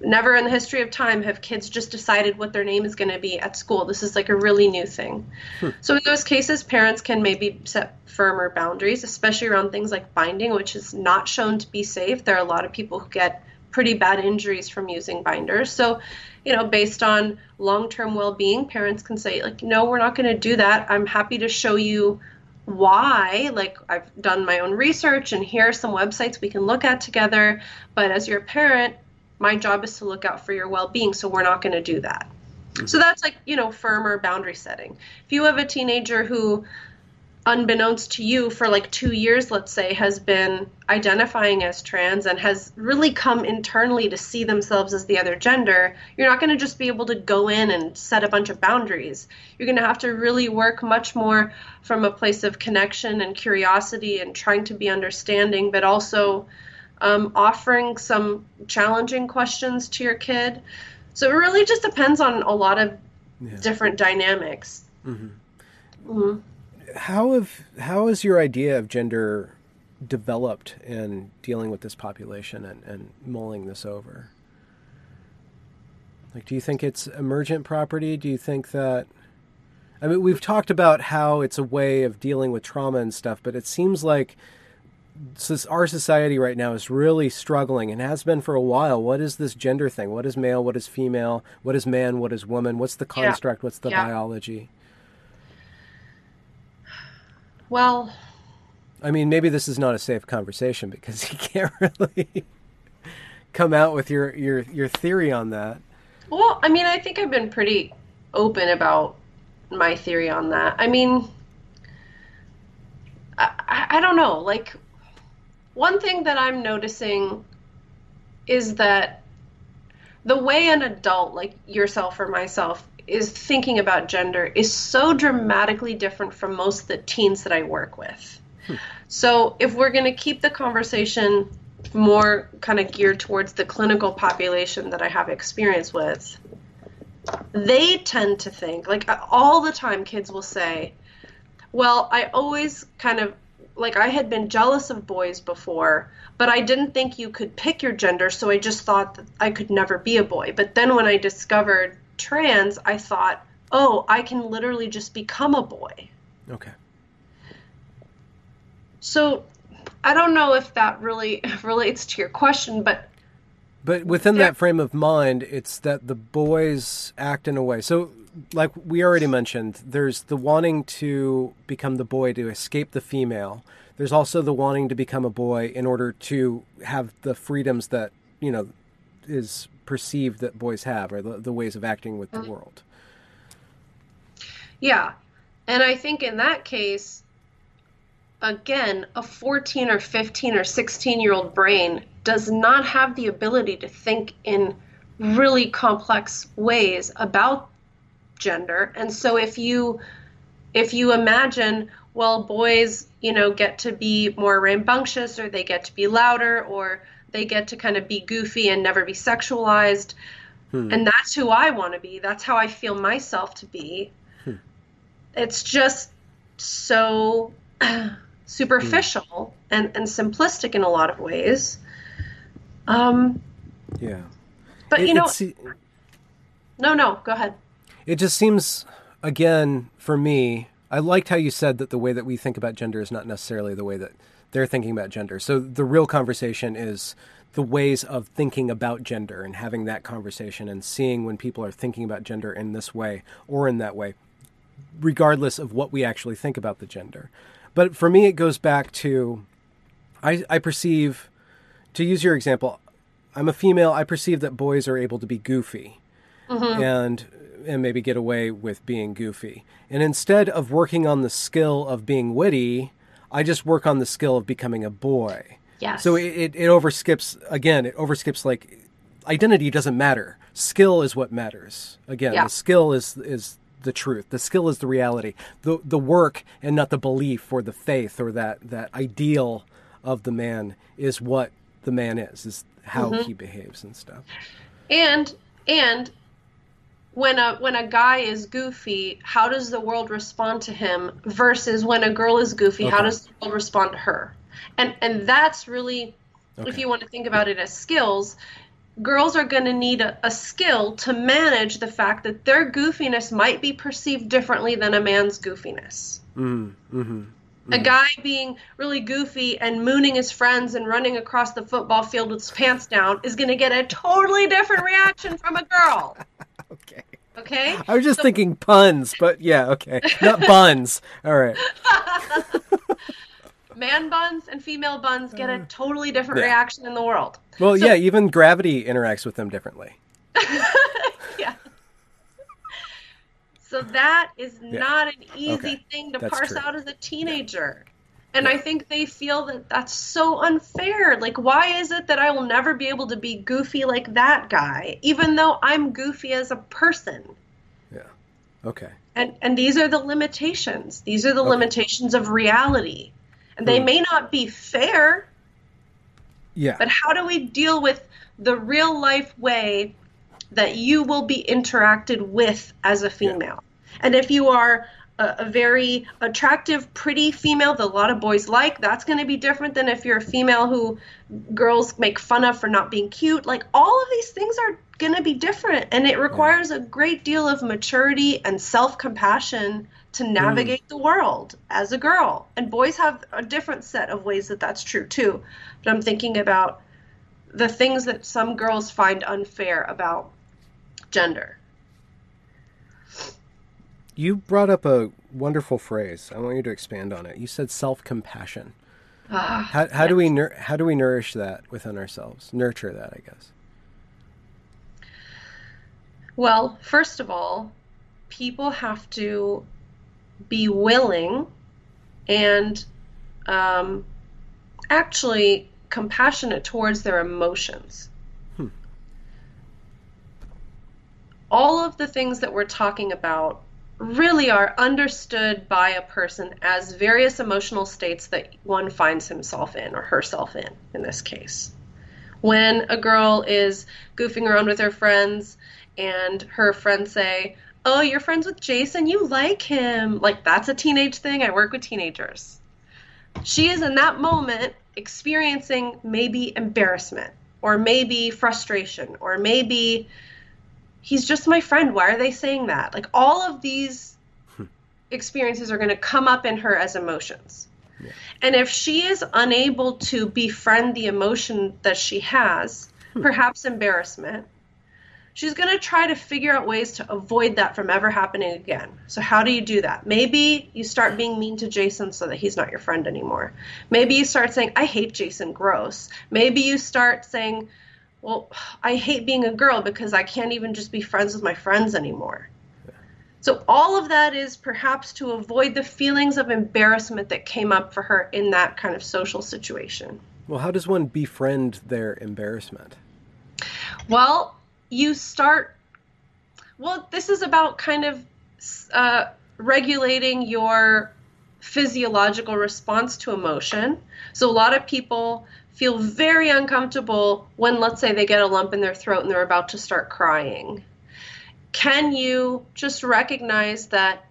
Speaker 2: never in the history of time have kids just decided what their name is going to be at school. This is like a really new thing. Hmm. So in those cases, parents can maybe set firmer boundaries, especially around things like binding, which is not shown to be safe. There are a lot of people who get pretty bad injuries from using binders. So, you know, based on long term well being, parents can say, like, no, we're not going to do that. I'm happy to show you why. Like, I've done my own research, and here are some websites we can look at together. But as your parent, my job is to look out for your well being, so we're not going to do that. Mm-hmm. So that's like, you know, firmer boundary setting. If you have a teenager who unbeknownst to you for like two years, let's say, has been identifying as trans and has really come internally to see themselves as the other gender, you're not going to just be able to go in and set a bunch of boundaries. You're going to have to really work much more from a place of connection and curiosity and trying to be understanding, but also um, offering some challenging questions to your kid. So it really just depends on a lot of yeah. different dynamics. Mm-hmm.
Speaker 1: Mm-hmm how have how has your idea of gender developed in dealing with this population and, and mulling this over? Like, do you think it's emergent property? Do you think that? I mean, we've talked about how it's a way of dealing with trauma and stuff, but it seems like our society right now is really struggling and has been for a while. What is this gender thing? What is male? What is female? What is man? What is woman? What's the construct? Yeah. What's the yeah. biology?
Speaker 2: Well,
Speaker 1: I mean, maybe this is not a safe conversation because you can't really come out with your your your theory on that.
Speaker 2: Well, I mean, I think I've been pretty open about my theory on that. I mean, I, I don't know. Like, one thing that I'm noticing is that the way an adult like yourself or myself is thinking about gender is so dramatically different from most of the teens that I work with. Hmm. So if we're going to keep the conversation more kind of geared towards the clinical population that I have experience with, they tend to think, like all the time, kids will say, Well, I always kind of like I had been jealous of boys before, but I didn't think you could pick your gender, so I just thought that I could never be a boy. But then when I discovered trans, I thought, oh, I can literally just become a boy.
Speaker 1: Okay.
Speaker 2: So I don't know if that really relates to your question, but
Speaker 1: but within that frame of mind, it's that the boys act in a way. So, like we already mentioned, there's the wanting to become the boy to escape the female. There's also the wanting to become a boy in order to have the freedoms that, you know, is perceived that boys have, or the, the ways of acting with the mm-hmm. world.
Speaker 2: Yeah. And I think in that case, again, a 14 or 15 or 16 year old brain does not have the ability to think in really complex ways about gender. And so if you if you imagine well boys, you know, get to be more rambunctious or they get to be louder or they get to kind of be goofy and never be sexualized. Hmm. And that's who I want to be. That's how I feel myself to be. Hmm. It's just so superficial mm. and, and simplistic in a lot of ways. Um,
Speaker 1: yeah.
Speaker 2: But, it, you know. No, no, go ahead.
Speaker 1: It just seems, again, for me, I liked how you said that the way that we think about gender is not necessarily the way that they're thinking about gender. So the real conversation is the ways of thinking about gender and having that conversation and seeing when people are thinking about gender in this way or in that way, regardless of what we actually think about the gender. But for me, it goes back to I, I perceive, to use your example, I'm a female. I perceive that boys are able to be goofy, mm-hmm. and and maybe get away with being goofy. And instead of working on the skill of being witty, I just work on the skill of becoming a boy.
Speaker 2: Yes.
Speaker 1: So it, it, it overskips again. It overskips like identity doesn't matter. Skill is what matters. Again, yeah. the skill is is the truth. The skill is the reality. The the work and not the belief or the faith or that that ideal of the man is what the man is. Is how mm-hmm. he behaves and stuff.
Speaker 2: And and when a when a guy is goofy, how does the world respond to him versus when a girl is goofy, okay. how does the world respond to her? And and that's really okay. if you want to think about it as skills, girls are going to need a, a, skill to manage the fact that their goofiness might be perceived differently than a man's goofiness.
Speaker 1: Mm, mm-hmm, mm-hmm.
Speaker 2: A guy being really goofy and mooning his friends and running across the football field with his pants down is going to get a totally different reaction from a girl.
Speaker 1: okay.
Speaker 2: Okay.
Speaker 1: I was just so, thinking puns, but yeah, okay. Not buns. All right.
Speaker 2: man buns and female buns get a uh, totally different yeah. reaction in the world.
Speaker 1: Well, so, yeah, even gravity interacts with them differently.
Speaker 2: yeah. So that is yeah. not an easy okay. thing to that's parse true. out as a teenager. Yeah. And I think they feel that that's so unfair. Like, why is it that I will never be able to be goofy like that guy, even though I'm goofy as a person?
Speaker 1: Yeah. Okay.
Speaker 2: And and these are the limitations. These are the okay. limitations of reality. And they hmm. may not be fair.
Speaker 1: Yeah.
Speaker 2: But how do we deal with the real life way that you will be interacted with as a female? Yeah. And if you are a, a, very attractive, pretty female that a lot of boys like, that's going to be different than if you're a female who girls make fun of for not being cute. Like all of these things are going to be different. And it requires a great deal of maturity and self compassion to mm. navigate mm. the world as a girl. And boys have a different set of ways that that's true too. But I'm thinking about the things that some girls find unfair about gender.
Speaker 1: You brought up a wonderful phrase. I want you to expand on it. You said self-compassion. Ah, how how yes. do we nur- how do we nourish that within ourselves? Nurture that, I guess.
Speaker 2: Well, first of all, people have to be willing and um, actually compassionate towards their emotions. Hmm. All of the things that we're talking about really are understood by a person as various emotional states that one finds himself in or herself in, in this case. When a girl is goofing around with her friends and her friends say, oh, you're friends with Jason, you like him. Like, that's a teenage thing. I work with teenagers. She is in that moment experiencing maybe embarrassment or maybe frustration or maybe he's just my friend. Why are they saying that? Like, all of these hmm. experiences are going to come up in her as emotions. Yeah. And if she is unable to befriend the emotion that she has, hmm. perhaps embarrassment, she's going to try to figure out ways to avoid that from ever happening again. So, how do you do that? Maybe you start being mean to Jason so that he's not your friend anymore. Maybe you start saying, I hate Jason, gross. Maybe you start saying, Well, I hate being a girl because I can't even just be friends with my friends anymore. So, all of that is perhaps to avoid the feelings of embarrassment that came up for her in that kind of social situation.
Speaker 1: Well, how does one befriend their embarrassment?
Speaker 2: Well, you start well this is about kind of uh, regulating your physiological response to emotion so a lot of people feel very uncomfortable when let's say they get a lump in their throat and they're about to start crying can you just recognize that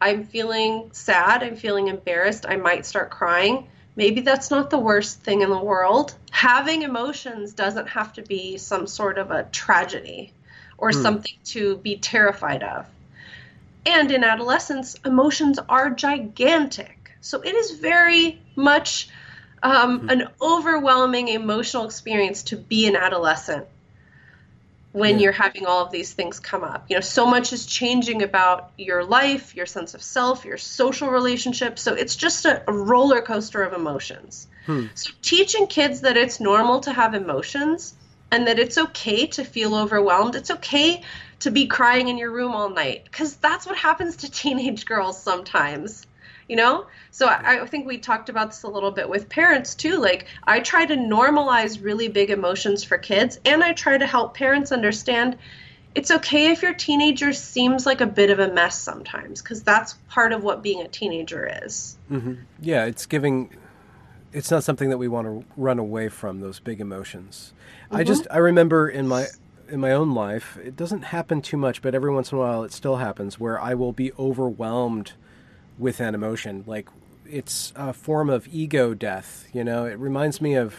Speaker 2: i'm feeling sad i'm feeling embarrassed i might start crying maybe that's not the worst thing in the world. Having emotions doesn't have to be some sort of a tragedy or hmm. something to be terrified of. And in adolescence, emotions are gigantic. So it is very much um, hmm. an overwhelming emotional experience to be an adolescent when yeah. you're having all of these things come up. You know, so much is changing about your life, your sense of self, your social relationships. So it's just a, a roller coaster of emotions. Hmm. So teaching kids that it's normal to have emotions and that it's okay to feel overwhelmed. It's okay to be crying in your room all night because that's what happens to teenage girls sometimes you know so I, I, think we talked about this a little bit with parents too like i try to normalize really big emotions for kids and i try to help parents understand it's okay if your teenager seems like a bit of a mess sometimes because that's part of what being a teenager is
Speaker 1: mm-hmm. yeah it's giving it's not something that we want to run away from those big emotions mm-hmm. i just i remember in my in my own life it doesn't happen too much but every once in a while it still happens where i will be overwhelmed with an emotion. Like it's a form of ego death. You know, it reminds me of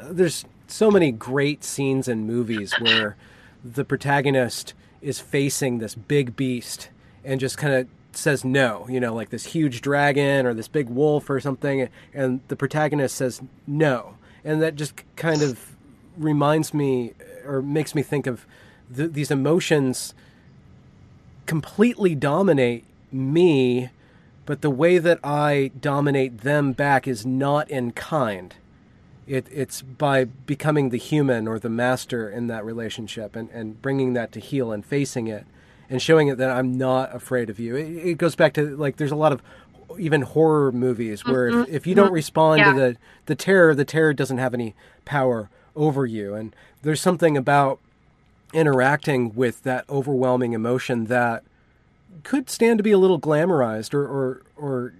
Speaker 1: uh, there's so many great scenes in movies where the protagonist is facing this big beast and just kind of says no, you know, like this huge dragon or this big wolf or something, and the protagonist says no. And that just kind of reminds me or makes me think of th- these emotions completely dominate me but the way that I dominate them back is not in kind. It, it's by becoming the human or the master in that relationship and, and bringing that to heel and facing it and showing it that I'm not afraid of you. It, it goes back to like there's a lot of even horror movies where mm-hmm. if, if, you don't mm-hmm. respond yeah. to the, the terror, the terror doesn't have any power over you. And there's something about interacting with that overwhelming emotion that could stand to be a little glamorized or, or, or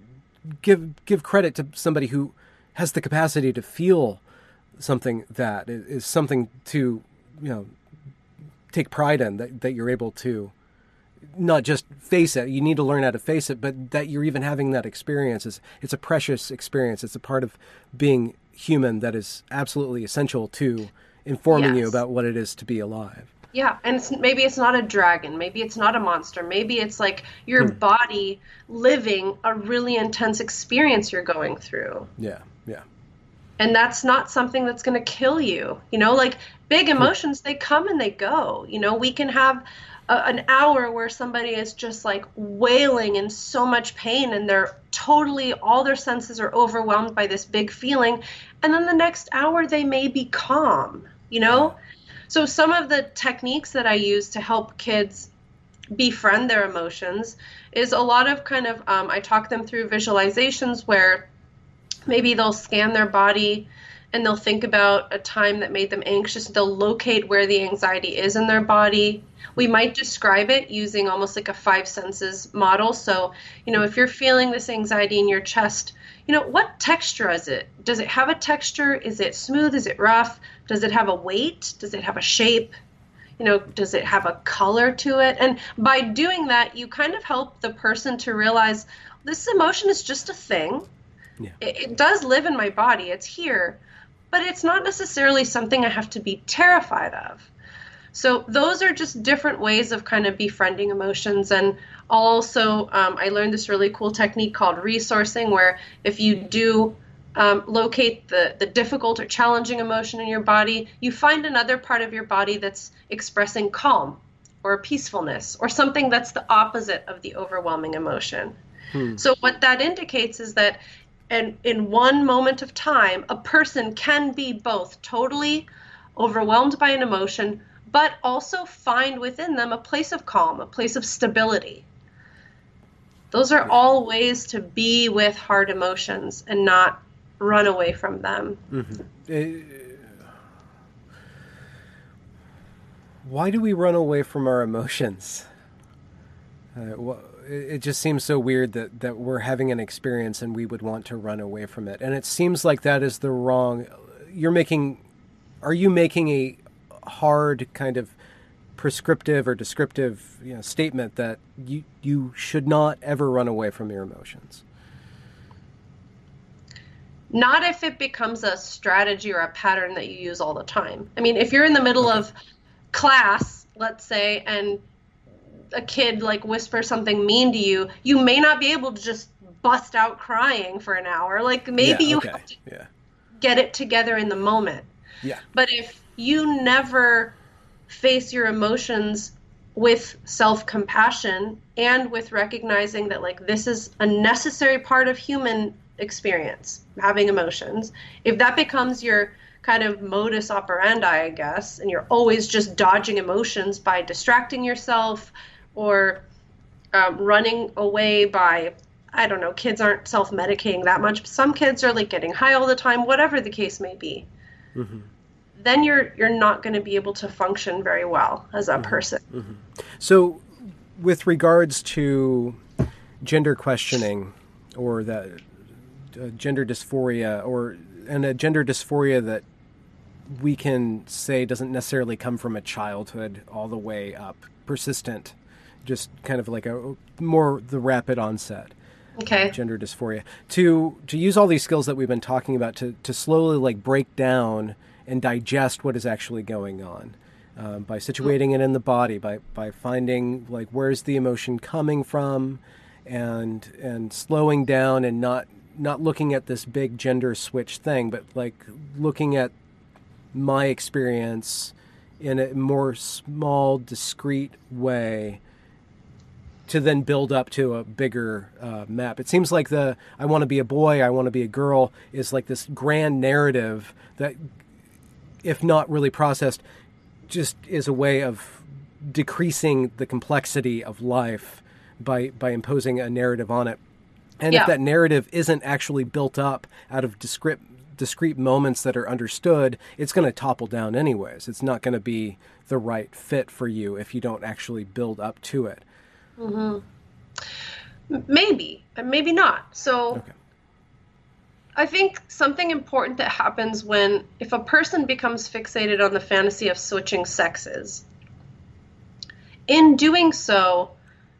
Speaker 1: give, give credit to somebody who has the capacity to feel something that is something to, you know, take pride in that, that you're able to not just face it. You need to learn how to face it, but that you're even having that experience is it's a precious experience. It's a part of being human that is absolutely essential to informing yes. you about what it is to be alive.
Speaker 2: Yeah, and it's, maybe it's not a dragon, maybe it's not a monster, maybe it's like your hmm. body living a really intense experience you're going through.
Speaker 1: Yeah, yeah.
Speaker 2: And that's not something that's going to kill you. You know, like big hmm. emotions, they come and they go. You know, we can have a, an hour where somebody is just like wailing in so much pain and they're totally, all their senses are overwhelmed by this big feeling. And then the next hour, they may be calm, you know? Yeah so, some of the techniques that I use to help kids befriend their emotions is a lot of kind of, um, I talk them through visualizations where maybe they'll scan their body and they'll think about a time that made them anxious. They'll locate where the anxiety is in their body. We might describe it using almost like a five senses model. So, you know, if you're feeling this anxiety in your chest, you know, what texture is it? Does it have a texture? Is it smooth? Is it rough? Does it have a weight? Does it have a shape? You know, does it have a color to it? And by doing that, you kind of help the person to realize this emotion is just a thing. Yeah. It, it does live in my body, it's here, but it's not necessarily something I have to be terrified of. So those are just different ways of kind of befriending emotions. And also, um, I learned this really cool technique called resourcing, where if you do um, locate the, the difficult or challenging emotion in your body, you find another part of your body that's expressing calm or peacefulness or something that's the opposite of the overwhelming emotion. Hmm. So, what that indicates is that in, in one moment of time, a person can be both totally overwhelmed by an emotion, but also find within them a place of calm, a place of stability. Those are all ways to be with hard emotions and not run away from them. Mm-hmm. Uh,
Speaker 1: why do we run away from our emotions? Uh, it just seems so weird that, that we're having an experience and we would want to run away from it. And it seems like that is the wrong. You're making. Are you making a hard kind of prescriptive or descriptive you know, statement that you you should not ever run away from your emotions?
Speaker 2: Not if it becomes a strategy or a pattern that you use all the time. I mean, if you're in the middle of class, let's say, and a kid like whispers something mean to you, you may not be able to just bust out crying for an hour. Like maybe yeah, okay. you have to yeah. get it together in the moment.
Speaker 1: Yeah.
Speaker 2: But if you never face your emotions with self compassion and with recognizing that like this is a necessary part of human experience, having emotions, if that becomes your kind of modus operandi, I guess, and you're always just dodging emotions by distracting yourself or um, running away by, I don't know, kids aren't self medicating that much. Some kids are like getting high all the time, whatever the case may be. Mm-hmm. Then you're you're not going to be able to function very well as a mm-hmm. person. Mm-hmm.
Speaker 1: So, with regards to gender questioning or that uh, gender dysphoria or and a gender dysphoria that we can say doesn't necessarily come from a childhood all the way up, persistent, just kind of like a more the rapid onset.
Speaker 2: Okay.
Speaker 1: Gender dysphoria. To to use all these skills that we've been talking about to to slowly like break down and digest what is actually going on. Um, by situating it in the body, by by finding like where's the emotion coming from, and and slowing down and not not looking at this big gender switch thing, but like looking at my experience in a more small, discrete way to then build up to a bigger uh, map. It seems like the I want to be a boy, I want to be a girl is like this grand narrative that, if not really processed, just is a way of decreasing the complexity of life by by imposing a narrative on it. And yeah. if that narrative isn't actually built up out of discrete discrete moments that are understood, it's going to topple down anyways. It's not going to be the right fit for you if you don't actually build up to it.
Speaker 2: Mm-hmm. Maybe, maybe not. So, okay. I think something important that happens when if a person becomes fixated on the fantasy of switching sexes, in doing so,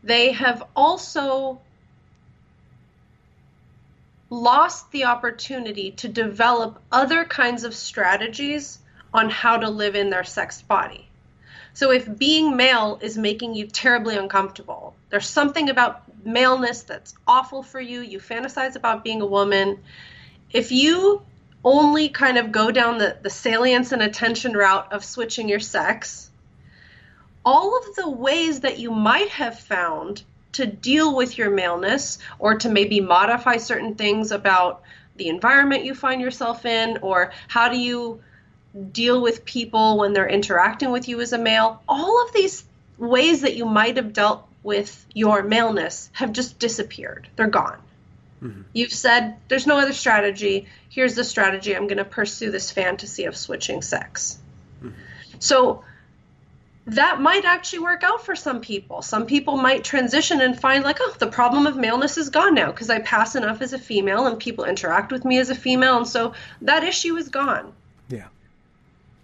Speaker 2: they have also lost the opportunity to develop other kinds of strategies on how to live in their sexed body. So if being male is making you terribly uncomfortable, there's something about maleness that's awful for you, you fantasize about being a woman. If you only kind of go down the, the salience and attention route of switching your sex, all of the ways that you might have found to deal with your maleness or to maybe modify certain things about the environment you find yourself in or how do you deal with people when they're interacting with you as a male? All of these ways that you might have dealt with your maleness have just disappeared. They're gone. Mm-hmm. you've said there's no other strategy. Here's the strategy. I'm going to pursue this fantasy of switching sex. Mm-hmm. so that might actually work out for some people. Some people might transition and find, like, oh, the problem of maleness is gone now because I pass enough as a female and people interact with me as a female. And so that issue is gone.
Speaker 1: Yeah.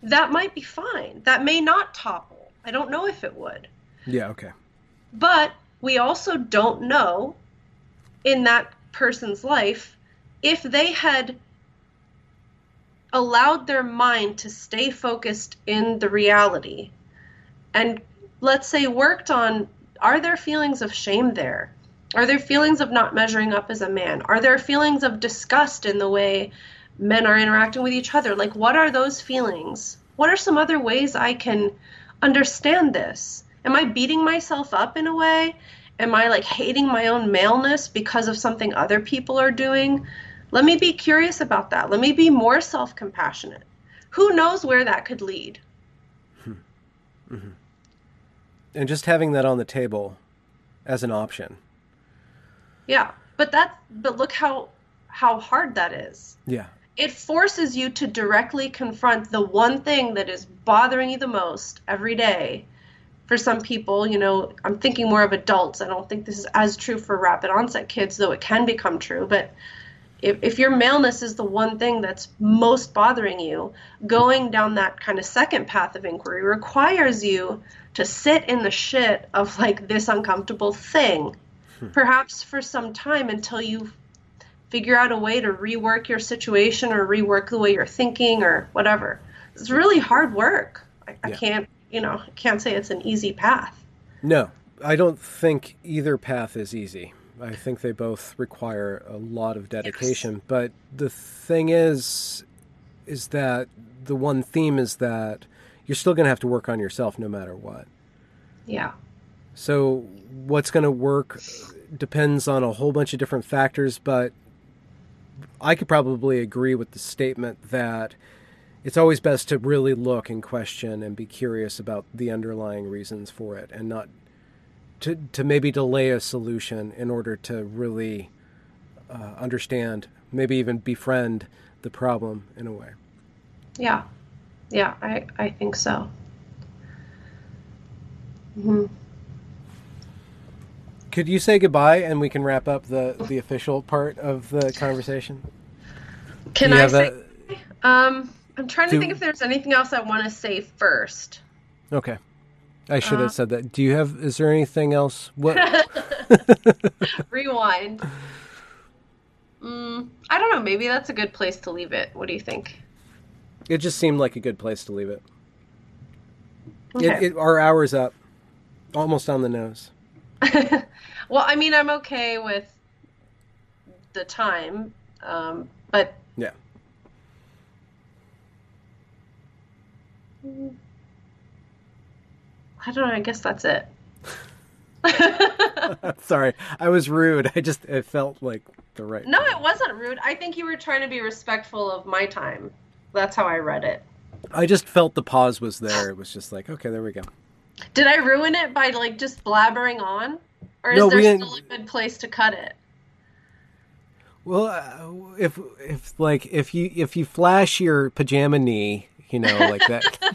Speaker 2: That might be fine. That may not topple. I don't know if it would.
Speaker 1: Yeah, okay.
Speaker 2: But we also don't know in that person's life if they had allowed their mind to stay focused in the reality and let's say worked on are there feelings of shame there? Are there feelings of not measuring up as a man? Are there feelings of disgust in the way men are interacting with each other? Like, what are those feelings? What are some other ways I can understand this? Am I beating myself up in a way? Am I like hating my own maleness because of something other people are doing? Let me be curious about that. Let me be more self compassionate. Who knows where that could lead?
Speaker 1: Hmm. Mm-hmm. And just having that on the table as an option.
Speaker 2: Yeah, but that but look how how hard that is.
Speaker 1: Yeah.
Speaker 2: It forces you to directly confront the one thing that is bothering you the most every day for some people, you know, I'm thinking more of adults. I don't think this is as true for rapid onset kids, though it can become true. But if, if your maleness is the one thing that's most bothering you, going down that kind of second path of inquiry requires you to sit in the shit of like this uncomfortable thing, hmm. perhaps for some time until you figure out a way to rework your situation or rework the way you're thinking or whatever. It's really hard work. I, yeah. I can't you know, can't say it's an easy path.
Speaker 1: No, I don't think either path is easy. I think they both require a lot of dedication. Yes. But the thing is, is that the one theme is that you're still going to have to work on yourself no matter what.
Speaker 2: Yeah.
Speaker 1: So what's going to work depends on a whole bunch of different factors, but I could probably agree with the statement that it's always best to really look and question and be curious about the underlying reasons for it and not to, to maybe delay a solution in order to really uh, understand, maybe even befriend the problem in a way.
Speaker 2: Yeah, yeah, I, I think so. Mm-hmm.
Speaker 1: Could you say goodbye and we can wrap up the, the official part of the conversation?
Speaker 2: Can I say? A... Um, I'm trying to Do, think if there's anything else I want to say first.
Speaker 1: Okay. I should have uh, said that. Do you have is there anything else? What
Speaker 2: Rewind. Mm, I don't know, maybe that's a good place to leave it. What do you think?
Speaker 1: It just seemed like a good place to leave it. Okay. It, it our hour's up. Almost on the nose.
Speaker 2: well, I mean, I'm okay with the time, um, but
Speaker 1: yeah.
Speaker 2: I don't know. I guess that's it.
Speaker 1: Sorry, I was rude. I just it felt like the right.
Speaker 2: No, it wasn't rude. I think you were trying to be respectful of my time. That's how I read it.
Speaker 1: I just felt the pause was there. It was just like, okay, there we go.
Speaker 2: Did I ruin it by like just blabbering on, or is no, there still a good place to cut it?
Speaker 1: Well, uh, if if like if you if you flash your pajama knee you know, like that.